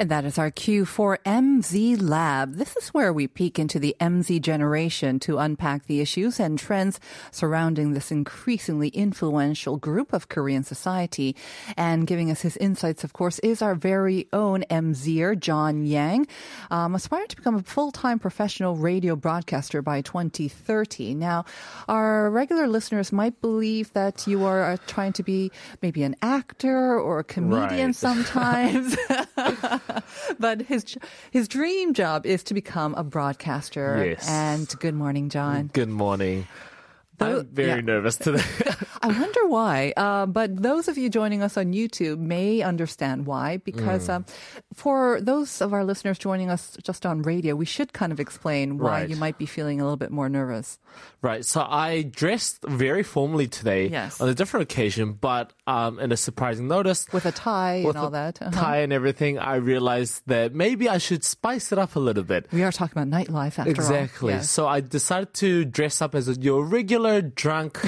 And that is our cue for MZ Lab. This is where we peek into the MZ generation to unpack the issues and trends surrounding this increasingly influential group of Korean society. And giving us his insights, of course, is our very own MZer, John Yang, um, aspired to become a full-time professional radio broadcaster by 2030. Now, our regular listeners might believe that you are uh, trying to be maybe an actor or a comedian Right. sometimes. but his his dream job is to become a broadcaster. Yes. And good morning, John. Good morning. I'm very yeah. nervous today. I wonder why. Uh, but those of you joining us on YouTube may understand why, because Mm. um, for those of our listeners joining us just on radio, we should kind of explain why Right. you might be feeling a little bit more nervous. right. So I dressed very formally today Yes. on a different occasion, but um, in a surprising notice, With a tie with and all that. Uh-huh. tie and everything, I realized that maybe I should spice it up a little bit. We are talking about nightlife after Exactly. all. Yes. So I decided to dress up as a, your regular drunk,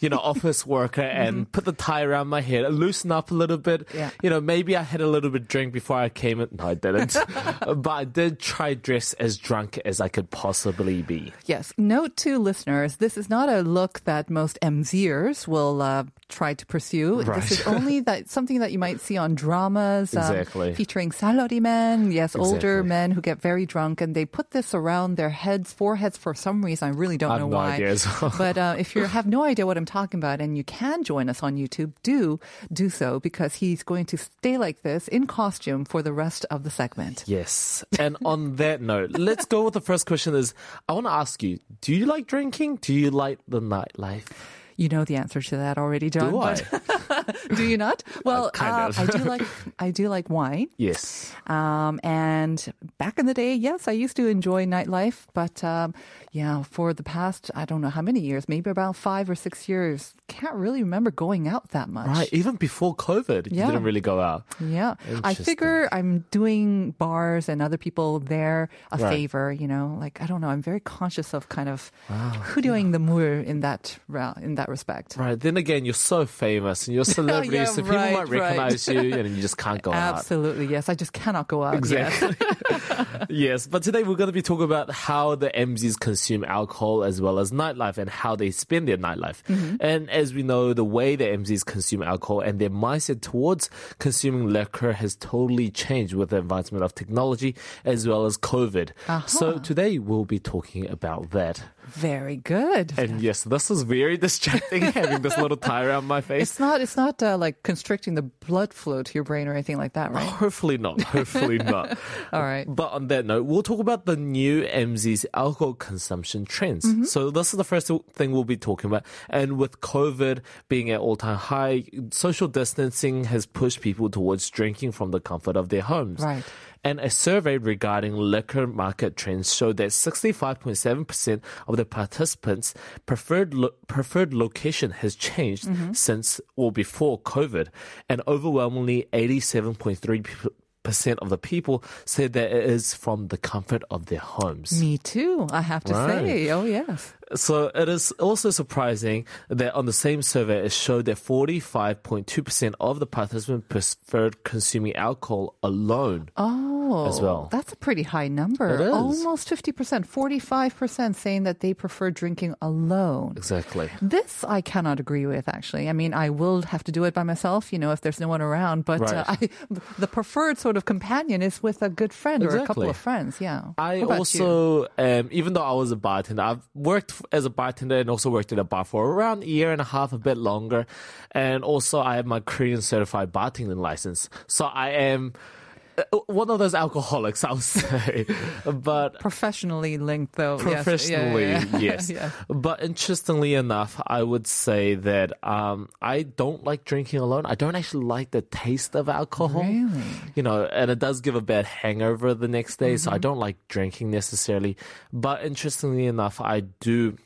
you know, office worker and put the tie around my head, loosen up a little bit. Mm-hmm. Yeah. You know, maybe I had a little bit drink before I came in. No, I didn't. but I did try dress as drunk as I could possibly be. Yes. Note to listeners, this is not a look that most MZers will uh, try to pursue. Right. This is only that something that you might see on dramas um, Exactly. featuring salarymen, yes, older men who get very drunk, and they put this around their heads, foreheads for some reason. I really don't I know no why. idea as well. but uh, if you have no idea what I'm talking about and you can join us on YouTube, do do so because he's going to stay like this in costume for the rest of the segment. Yes. And on that note, let's go with the first question is I want to ask you, do you like drinking? Do you like the nightlife? You know the answer to that already, John. Do I? do you not? Well, uh, of. I do like I do like wine. Yes. Um, and back in the day, yes, I used to enjoy nightlife, but um, yeah, for the past I don't know how many years, maybe about five or six years, can't really remember going out that much. Right. Even before COVID, you didn't really go out. Yeah, I figure I'm doing bars and other people there a Right. favor. You know, like I don't know, I'm very conscious of kind of doing the 물 in that in that respect. Right. Then again, you're so famous and you're a celebrity, Yeah, so people right, might right. recognize you and you just can't go out. Absolutely, yes. I just cannot go out. Yes. Exactly. yes, but today we're going to be talking about how the MZs consume alcohol as well as nightlife and how they spend their nightlife. Mm-hmm. And as we know, the way the MZs consume alcohol and their mindset towards consuming liquor has totally changed with the advancement of technology as well as COVID. So today we'll be talking about that. Very good. And yes, this is very distracting having this little tie around my face. It's not. It's not uh, like constricting the blood flow to your brain or anything like that, right? Hopefully not. Hopefully not. All right. But on that note, we'll talk about the new MZ's alcohol consumption trends. Mm-hmm. So this is the first thing we'll be talking about. And with COVID being at all-time high, social distancing has pushed people towards drinking from the comfort of their homes. Right. And a survey regarding liquor market trends showed that 65.7% of the participants' preferred lo- preferred location has changed Mm-hmm. since or before COVID, and overwhelmingly 87.3 percent of the people said that it is from the comfort of their homes. Me too. I have to Right. say. Oh yes. So it is also surprising that on the same survey, it showed that 45.2% of the participants preferred consuming alcohol alone. Oh as well. That's a pretty high number. It is. Almost 50%, 45% saying that they prefer drinking alone. Exactly. This I cannot agree with, actually. I mean, I will have to do it by myself, you know, if there's no one around. But uh, I, the preferred sort of companion is with a good friend or a couple of friends. Yeah. I What about you? also, um, even though I was a bartender, I've worked as a bartender and also worked at a bar for around a year and a half, a bit longer. And also, I have my Korean certified bartending license. So I am one of those alcoholics, I would say. but professionally linked, though. Yes. Yeah, yeah, professionally, yeah. yes. But interestingly enough, I would say that um, I don't like drinking alone. I don't actually like the taste of alcohol. Really? You know, and it does give a bad hangover the next day. So I Mm-hmm. don't like drinking necessarily. But interestingly enough, I do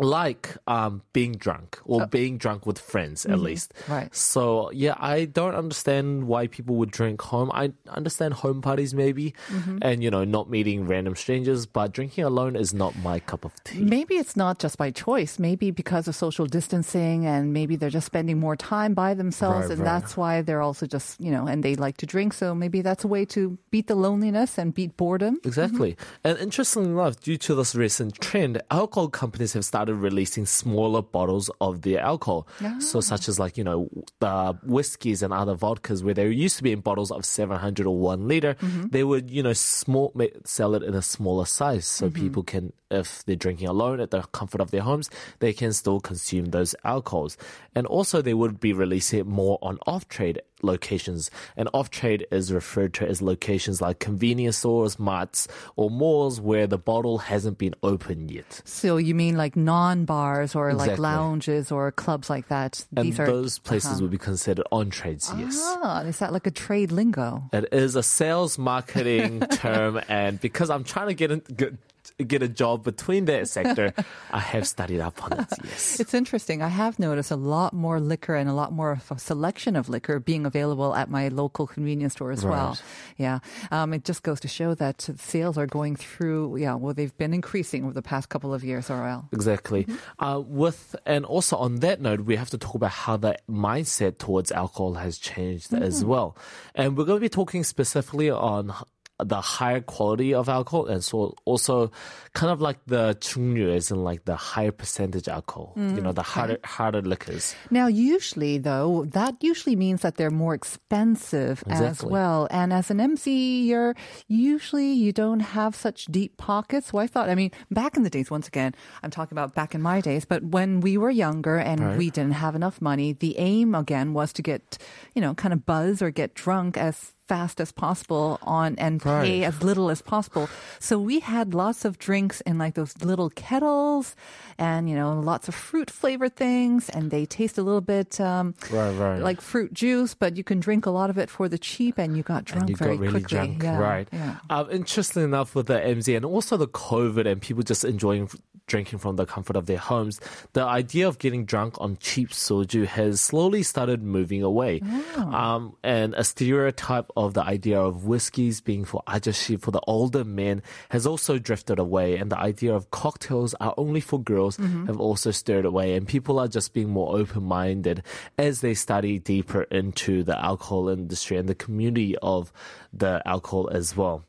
like um, being drunk or being drunk with friends at least. Oh. Mm-hmm. Right. So yeah, I don't understand why people would drink home. I understand home parties maybe, Mm-hmm. and you know not meeting random strangers, but drinking alone is not my cup of tea. Maybe it's not just by choice. Maybe because of social distancing and maybe they're just spending more time by themselves Right, and right. that's why they're also just, you know, and they like to drink. So maybe that's a way to beat the loneliness and beat boredom. Exactly. And interestingly enough, due to this recent trend, alcohol companies have started releasing smaller bottles of their alcohol. So ah. such as like, you know, the whiskeys and other vodkas where they used to be in bottles of 700 or 1 liter, mm-hmm. they would, you know, small ma- sell it in a smaller size so mm-hmm. people can if they're drinking alone at the comfort of their homes, they can still consume those alcohols. And also they would be releasing it more on off-trade locations. And off-trade is referred to as locations like convenience stores, marts, or malls where the bottle hasn't been opened yet. So you mean like non-bars or like lounges or clubs like that? And These are those places would be considered on-trades, yes. Ah, is that like a trade lingo? It is a sales marketing term, and because I'm trying to get in, get, get a job between that sector, I have studied up on it. Yes, It's interesting. I have noticed a lot more liquor and a lot more of a selection of liquor being available at my local convenience store as well. Yeah. Um, it just goes to show that sales are going through, yeah, well, they've been increasing over the past couple of years, or well. exactly. Mm-hmm. Uh, with and also on that note, we have to talk about how the mindset towards alcohol has changed Mm-hmm. as well, and we're going to be talking specifically on. The higher quality of alcohol, and so also kind of like the 중류, is in like the higher percentage alcohol, you know, the mm, harder harder liquors. Now, usually, though, that usually means that they're more expensive as well. And as an MZ, you're usually you don't have such deep pockets. So I thought, I mean, back in the days, once again, I'm talking about back in my days, but when we were younger and Right. we didn't have enough money, the aim again was to get, you know, kind of buzz or get drunk as fast as possible on and pay as little as possible. So we had lots of drinks in like those little kettles and, you know, lots of fruit flavored things and they taste a little bit um, Right, right. like fruit juice, but you can drink a lot of it for the cheap and you got drunk and you very got really quickly. drunk, Yeah, right? Yeah. Um, interestingly enough, with the MZ and also the COVID and people just enjoying f- drinking from the comfort of their homes, the idea of getting drunk on cheap soju has slowly started moving away. Oh. Um, and a stereotype of the idea of whiskeys being for ajashi, for the older men, has also drifted away. And the idea of cocktails are only for girls Mm-hmm. have also stirred away. And people are just being more open minded as they study deeper into the alcohol industry and the community of the alcohol as well.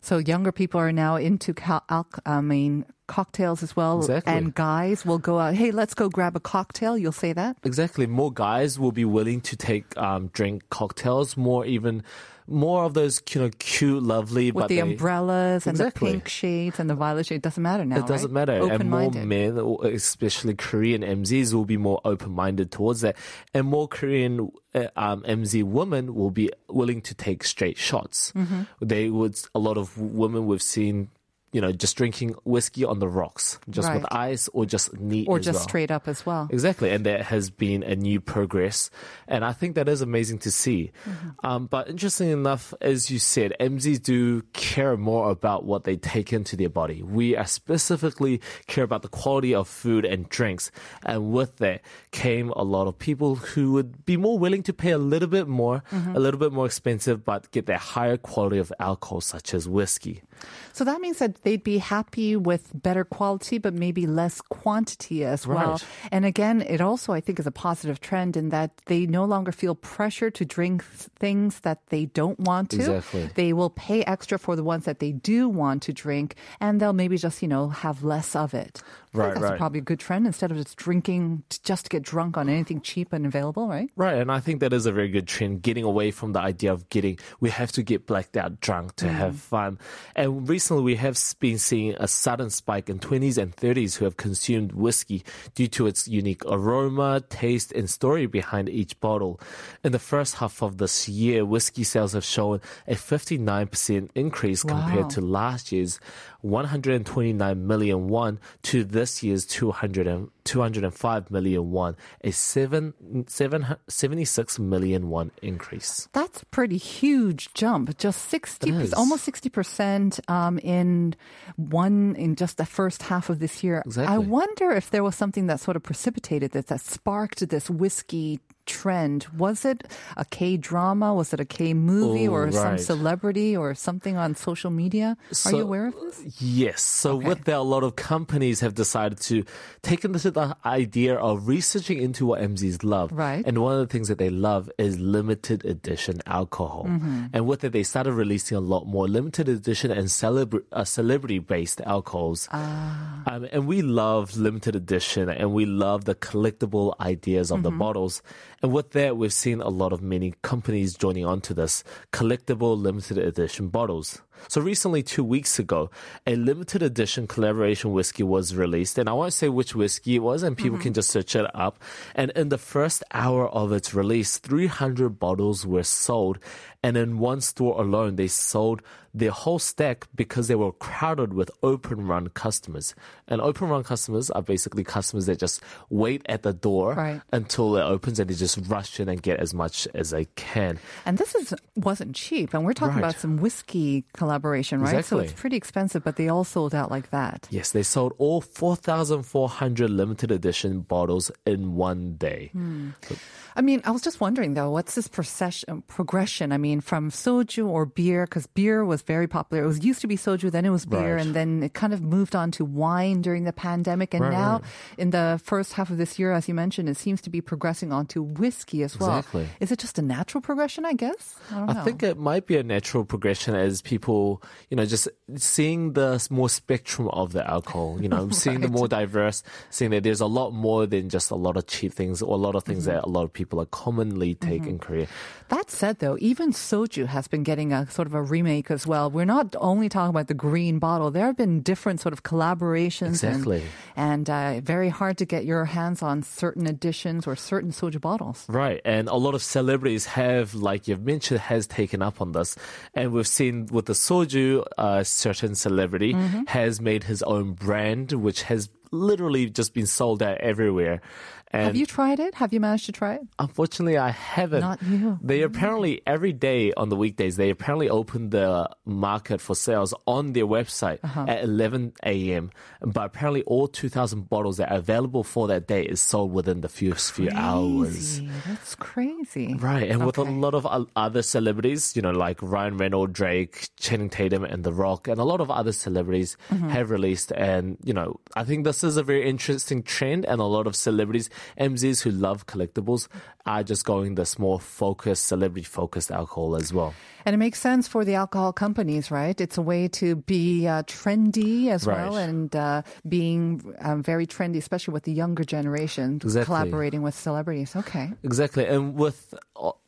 So younger people are now into cal- alc- I mean cocktails as well, Exactly. and guys will go out. Hey, let's go grab a cocktail. You'll say that. Exactly. More guys will be willing to take um, drink cocktails. More even more of those you know cute, lovely, With but the they, umbrellas and the pink shades and the violet shade, doesn't matter now. It doesn't right? matter. And more Open-minded. men, especially Korean MZs, will be more open minded towards that. And more Korean uh, um, MZ women will be willing to take straight shots. Mm-hmm. They would, a lot of women we've seen, you know, just drinking whiskey on the rocks, just with ice or just neat. or just well. straight up as well. Exactly, and that has been a new progress, and I think that is amazing to see. Mm-hmm. Um, but interesting enough, as you said, MZs do care more about what they take into their body. We are specifically care about the quality of food and drinks, and with that came a lot of people who would be more willing to pay a little bit more, Mm-hmm. a little bit more expensive, but get that higher quality of alcohol, such as whiskey. So that means that they'd be happy with better quality, but maybe less quantity as well. And again, it also, I think, is a positive trend in that they no longer feel pressure to drink things that they don't want to. Exactly. They will pay extra for the ones that they do want to drink, and they'll maybe just, you know, have less of it. Right, that's right. probably a good trend instead of just drinking t- just to get drunk on anything cheap and available, right? Right, and I think that is a very good trend, getting away from the idea of getting, we have to get blacked out drunk to mm. have fun. And recently we have been seeing a sudden spike in 20s and 30s who have consumed whiskey due to its unique aroma, taste, and story behind each bottle. In the first half of this year, whiskey sales have shown a 59% increase Wow. compared to last year's 129 million won to this year's 200 and, 205 million won, a seven, seven, 76 million won increase. That's a pretty huge jump. Just 60, It is. almost 60% um, in one, in just the first half of this year. Exactly. I wonder if there was something that sort of precipitated this, that sparked this whiskey trend. Was it a K drama? Was it a K movie Oh, or some celebrity or something on social media? Are you aware of this? Yes. So Okay. with that, a lot of companies have decided to take into the idea of researching into what MZs love. Right. And one of the things that they love is limited edition alcohol. Mm-hmm. And with it, they started releasing a lot more limited edition and celebra- uh, celebrity based alcohols. Ah. Um, and we love limited edition and we love the collectible ideas of the Mm-hmm. bottles. And with that, we've seen a lot of many companies joining onto this collectible limited edition bottles. So recently, two weeks ago, a limited edition collaboration whiskey was released. And I won't say which whiskey it was, and people mm-hmm. can just search it up. And in the first hour of its release, 300 bottles were sold. And in one store alone, they sold their whole stack because they were crowded with open run customers. And open run customers are basically customers that just wait at the door Right. until it opens and they just rush in and get as much as they can. And this is wasn't cheap. And we're talking Right. about some whiskey collaboration, right? So it's pretty expensive, but they all sold out like that. Yes, they sold all 4,400 limited edition bottles in one day. Hmm. I mean, I was just wondering though, what's this procession, um, progression? I mean, from soju or beer, because beer was very popular. It was used to be soju, then it was beer, Right. and then it kind of moved on to wine during the pandemic. And Right, now, right. in the first half of this year, as you mentioned, it seems to be progressing on to whiskey as well. Exactly. Is it just a natural progression? I guess. I don't know. I think it might be a natural progression as people, you know, just seeing the more spectrum of the alcohol, you know, seeing the more diverse, seeing that there's a lot more than just a lot of cheap things or a lot of things Mm-hmm. that a lot of people are commonly take in Korea. That said, though, even soju has been getting a sort of a remake as well. We're not only talking about the green bottle. There have been different sort of collaborations. and- Exactly. And, uh, very hard to get your hands on certain editions or certain soju bottles. Right. And a lot of celebrities have, like you've mentioned, has taken up on this. And we've seen with the soju, a certain celebrity Mm-hmm. has made his own brand, which has literally just been sold out everywhere. And Have you tried it? Have you managed to try it? Unfortunately, I haven't. Not you. They apparently every day on the weekdays they apparently open the market for sales on their website Uh-huh. at 11 a.m. But apparently, all 2,000 bottles that are available for that day is sold within the first few hours. That's crazy. Right, and with a lot of other celebrities, you know, like Ryan Reynolds, Drake, Channing Tatum, and The Rock, and a lot of other celebrities Mm-hmm. have released. And, you know, I think this is a very interesting trend, and a lot of celebrities, MZs who love collectibles, are just going this more focused, celebrity focused alcohol as well. And it makes sense for the alcohol companies, right? It's a way to be uh, trendy as well and uh, being um, very trendy, especially with the younger generation, Exactly. collaborating with celebrities. Okay. Exactly, and with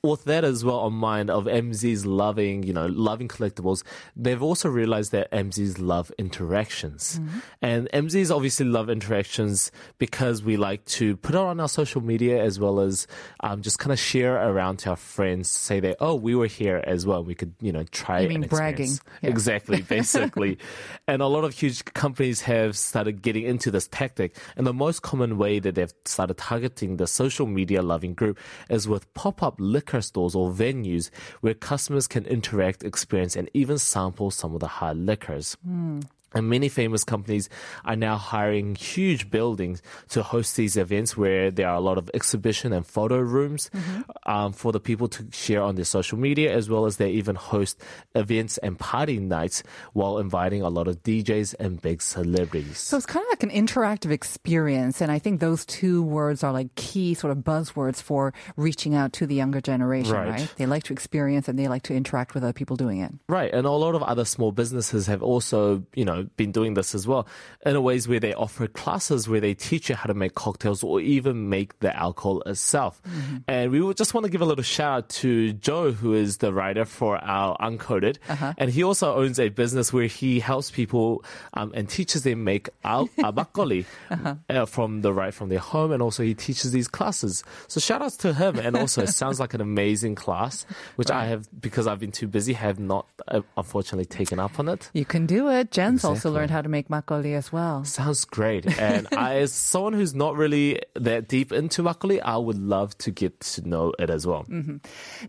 with that as well on mind of MZs loving, you know, loving collectibles, they've also realized that MZs love interactions, and MZs obviously love interactions because we like to put it on our social media as well as um, just kind of share around to our friends, say that oh we were here as well, we could you know try You mean bragging. Yeah. Exactly, basically. and a lot of huge companies have started getting into this tactic. And the most common way that they've started targeting the social media loving group is with pop up liquor stores or venues where customers can interact, experience, and even sample some of the hard liquors. Hmm. And many famous companies are now hiring huge buildings to host these events where there are a lot of exhibition and photo rooms um, for the people to share on their social media, as well as they even host events and party nights while inviting a lot of DJs and big celebrities. So it's kind of like an interactive experience. And I think those two words are like key sort of buzzwords for reaching out to the younger generation, Right. right? They like to experience and they like to interact with other people doing it. Right, and a lot of other small businesses have also, you know, been doing this as well in a ways where they offer classes where they teach you how to make cocktails or even make the alcohol itself. And we would just want to give a little shout out to Joe, who is the writer for our Uncoded, and he also owns a business where he helps people um, and teaches them make al- uh, makgeolli uh, from the right from their home, and also he teaches these classes. So shout outs to him, and also it sounds like an amazing class, which I have because I've been too busy, have not uh, unfortunately taken up on it. You can do it. Jen's also learned how to make makgeolli as well. Sounds great. And I, as someone who's not really that deep into makgeolli, I would love to get to know it as well.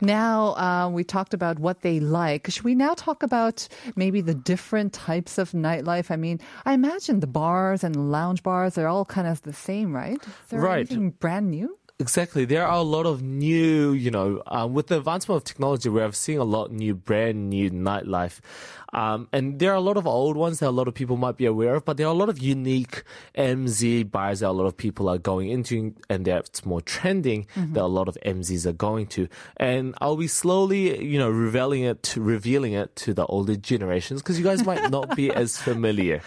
Now, uh, we talked about what they like. Should we now talk about maybe the different types of nightlife? I mean, I imagine the bars and lounge bars are all kind of the same, right? Is there Right. anything brand new? Exactly. There are a lot of new, you know, um, with the advancement of technology, we're seeing a lot new, brand new nightlife. Um, and there are a lot of old ones that a lot of people might be aware of, but there are a lot of unique MZ bars that a lot of people are going into and that's more trending that a lot of MZs are going to. And I'll be slowly, you know, revealing it to, revealing it to the older generations because you guys might not be as familiar.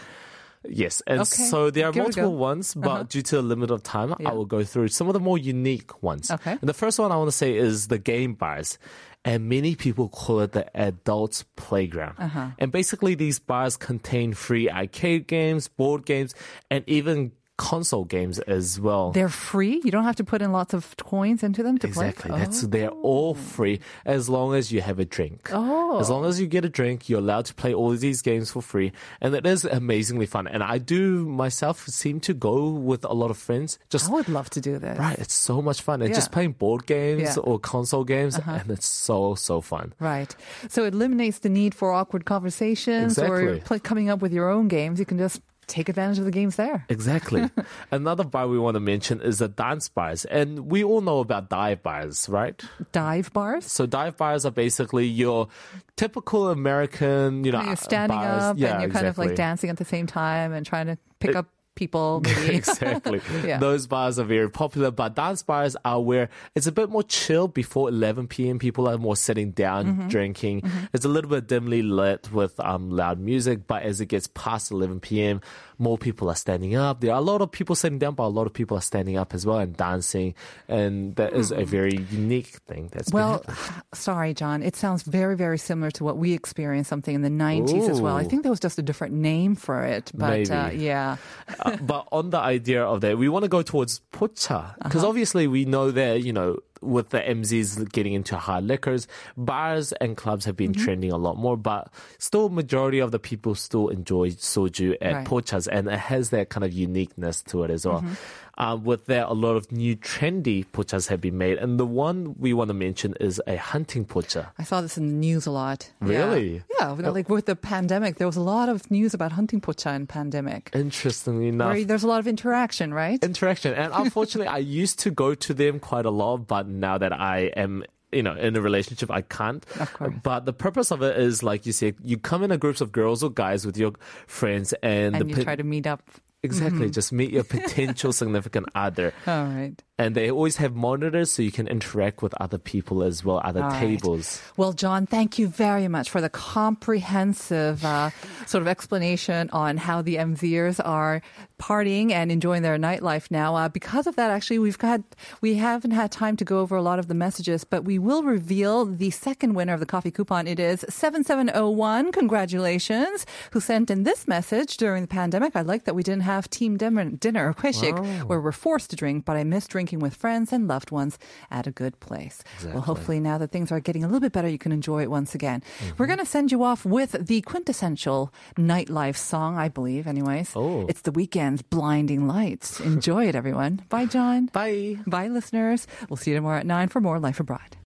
Yes, and Okay, so there are give multiple ones, but due to the limit of time, Yeah. I will go through some of the more unique ones. Okay. And the first one I want to say is the game bars. And many people call it the adults playground. Uh-huh. And basically these bars contain free arcade games, board games, and even console games as well. They're free. You don't have to put in lots of coins into them to Exactly. play. That's they're all free as long as you have a drink. Oh. As long as you get a drink, you're allowed to play all of these games for free, and it is amazingly fun. And I do myself seem to go with a lot of friends. Just I would love to do this. right, it's so much fun. And just playing board games Yeah. Uh-huh. or console games, and it's so so fun. Right. So it eliminates the need for awkward conversations or Exactly. pl- coming up with your own games. You can just take advantage of the games there. Exactly. Another bar we want to mention is the dance bars, and we all know about dive bars, right? Dive bars. So dive bars are basically your typical American, you know, You're uh, standing bars. up Yeah, and you're kind of like dancing at the same time and trying to pick up people. Maybe. exactly. Yeah. Those bars are very popular, but dance bars are where it's a bit more chill before 11 p.m. People are more sitting down, Mm-hmm. drinking. It's a little bit dimly lit with um, loud music, but as it gets past 11 p.m., more people are standing up. There are a lot of people sitting down, but a lot of people are standing up as well and dancing. And that is a very unique thing that's been Hmm. Well, sorry, John. It sounds very, very similar to what we experienced something in the 90s as well. I think there was just a different name for it. But uh, yeah. Uh, but on the idea of that, we want to go towards pocha because Uh-huh. obviously we know that you know with the MZs getting into hard liquors, bars and clubs have been Mm-hmm. trending a lot more. But still, majority of the people still enjoy soju at Right. pochas, and it has that kind of uniqueness to it as well. Mm-hmm. Uh, with that, a lot of new trendy pochas have been made, and the one we want to mention is a hunting pocha. I saw this in the news a lot. Yeah. Really? Yeah. like with the pandemic, there was a lot of news about hunting pocha in pandemic. Interestingly enough, there's a lot of interaction, right? interaction. And unfortunately, I used to go to them quite a lot, but now that I am you know, in a relationship, I can't. Of course. But the purpose of it is, like you said, you come in a groups of girls or guys with your friends, and, and the you try to meet up. exactly mm-hmm. just meet your potential significant other, All right. And they always have monitors so you can interact with other people as well, other All right. tables. Well, John, thank you very much for the comprehensive uh, sort of explanation on how the MZers are partying and enjoying their nightlife now. Uh, because of that, actually, we've got we haven't had time to go over a lot of the messages, but we will reveal the second winner of the coffee coupon. It is seven seven zero one. Congratulations, who sent in this message during the pandemic. I like that we didn't have team dinner, dinner kweshik, where we're forced to drink, but I miss drinking with friends and loved ones at a good place. Well, hopefully now that things are getting a little bit better, you can enjoy it once again. We're mm-hmm. going to send you off with the quintessential nightlife song, I believe, anyways. Oh. It's the Weeknd's Blinding Lights. Enjoy it, everyone. Bye, John. Bye. Bye, listeners. We'll see you tomorrow at 9 for more Life Abroad.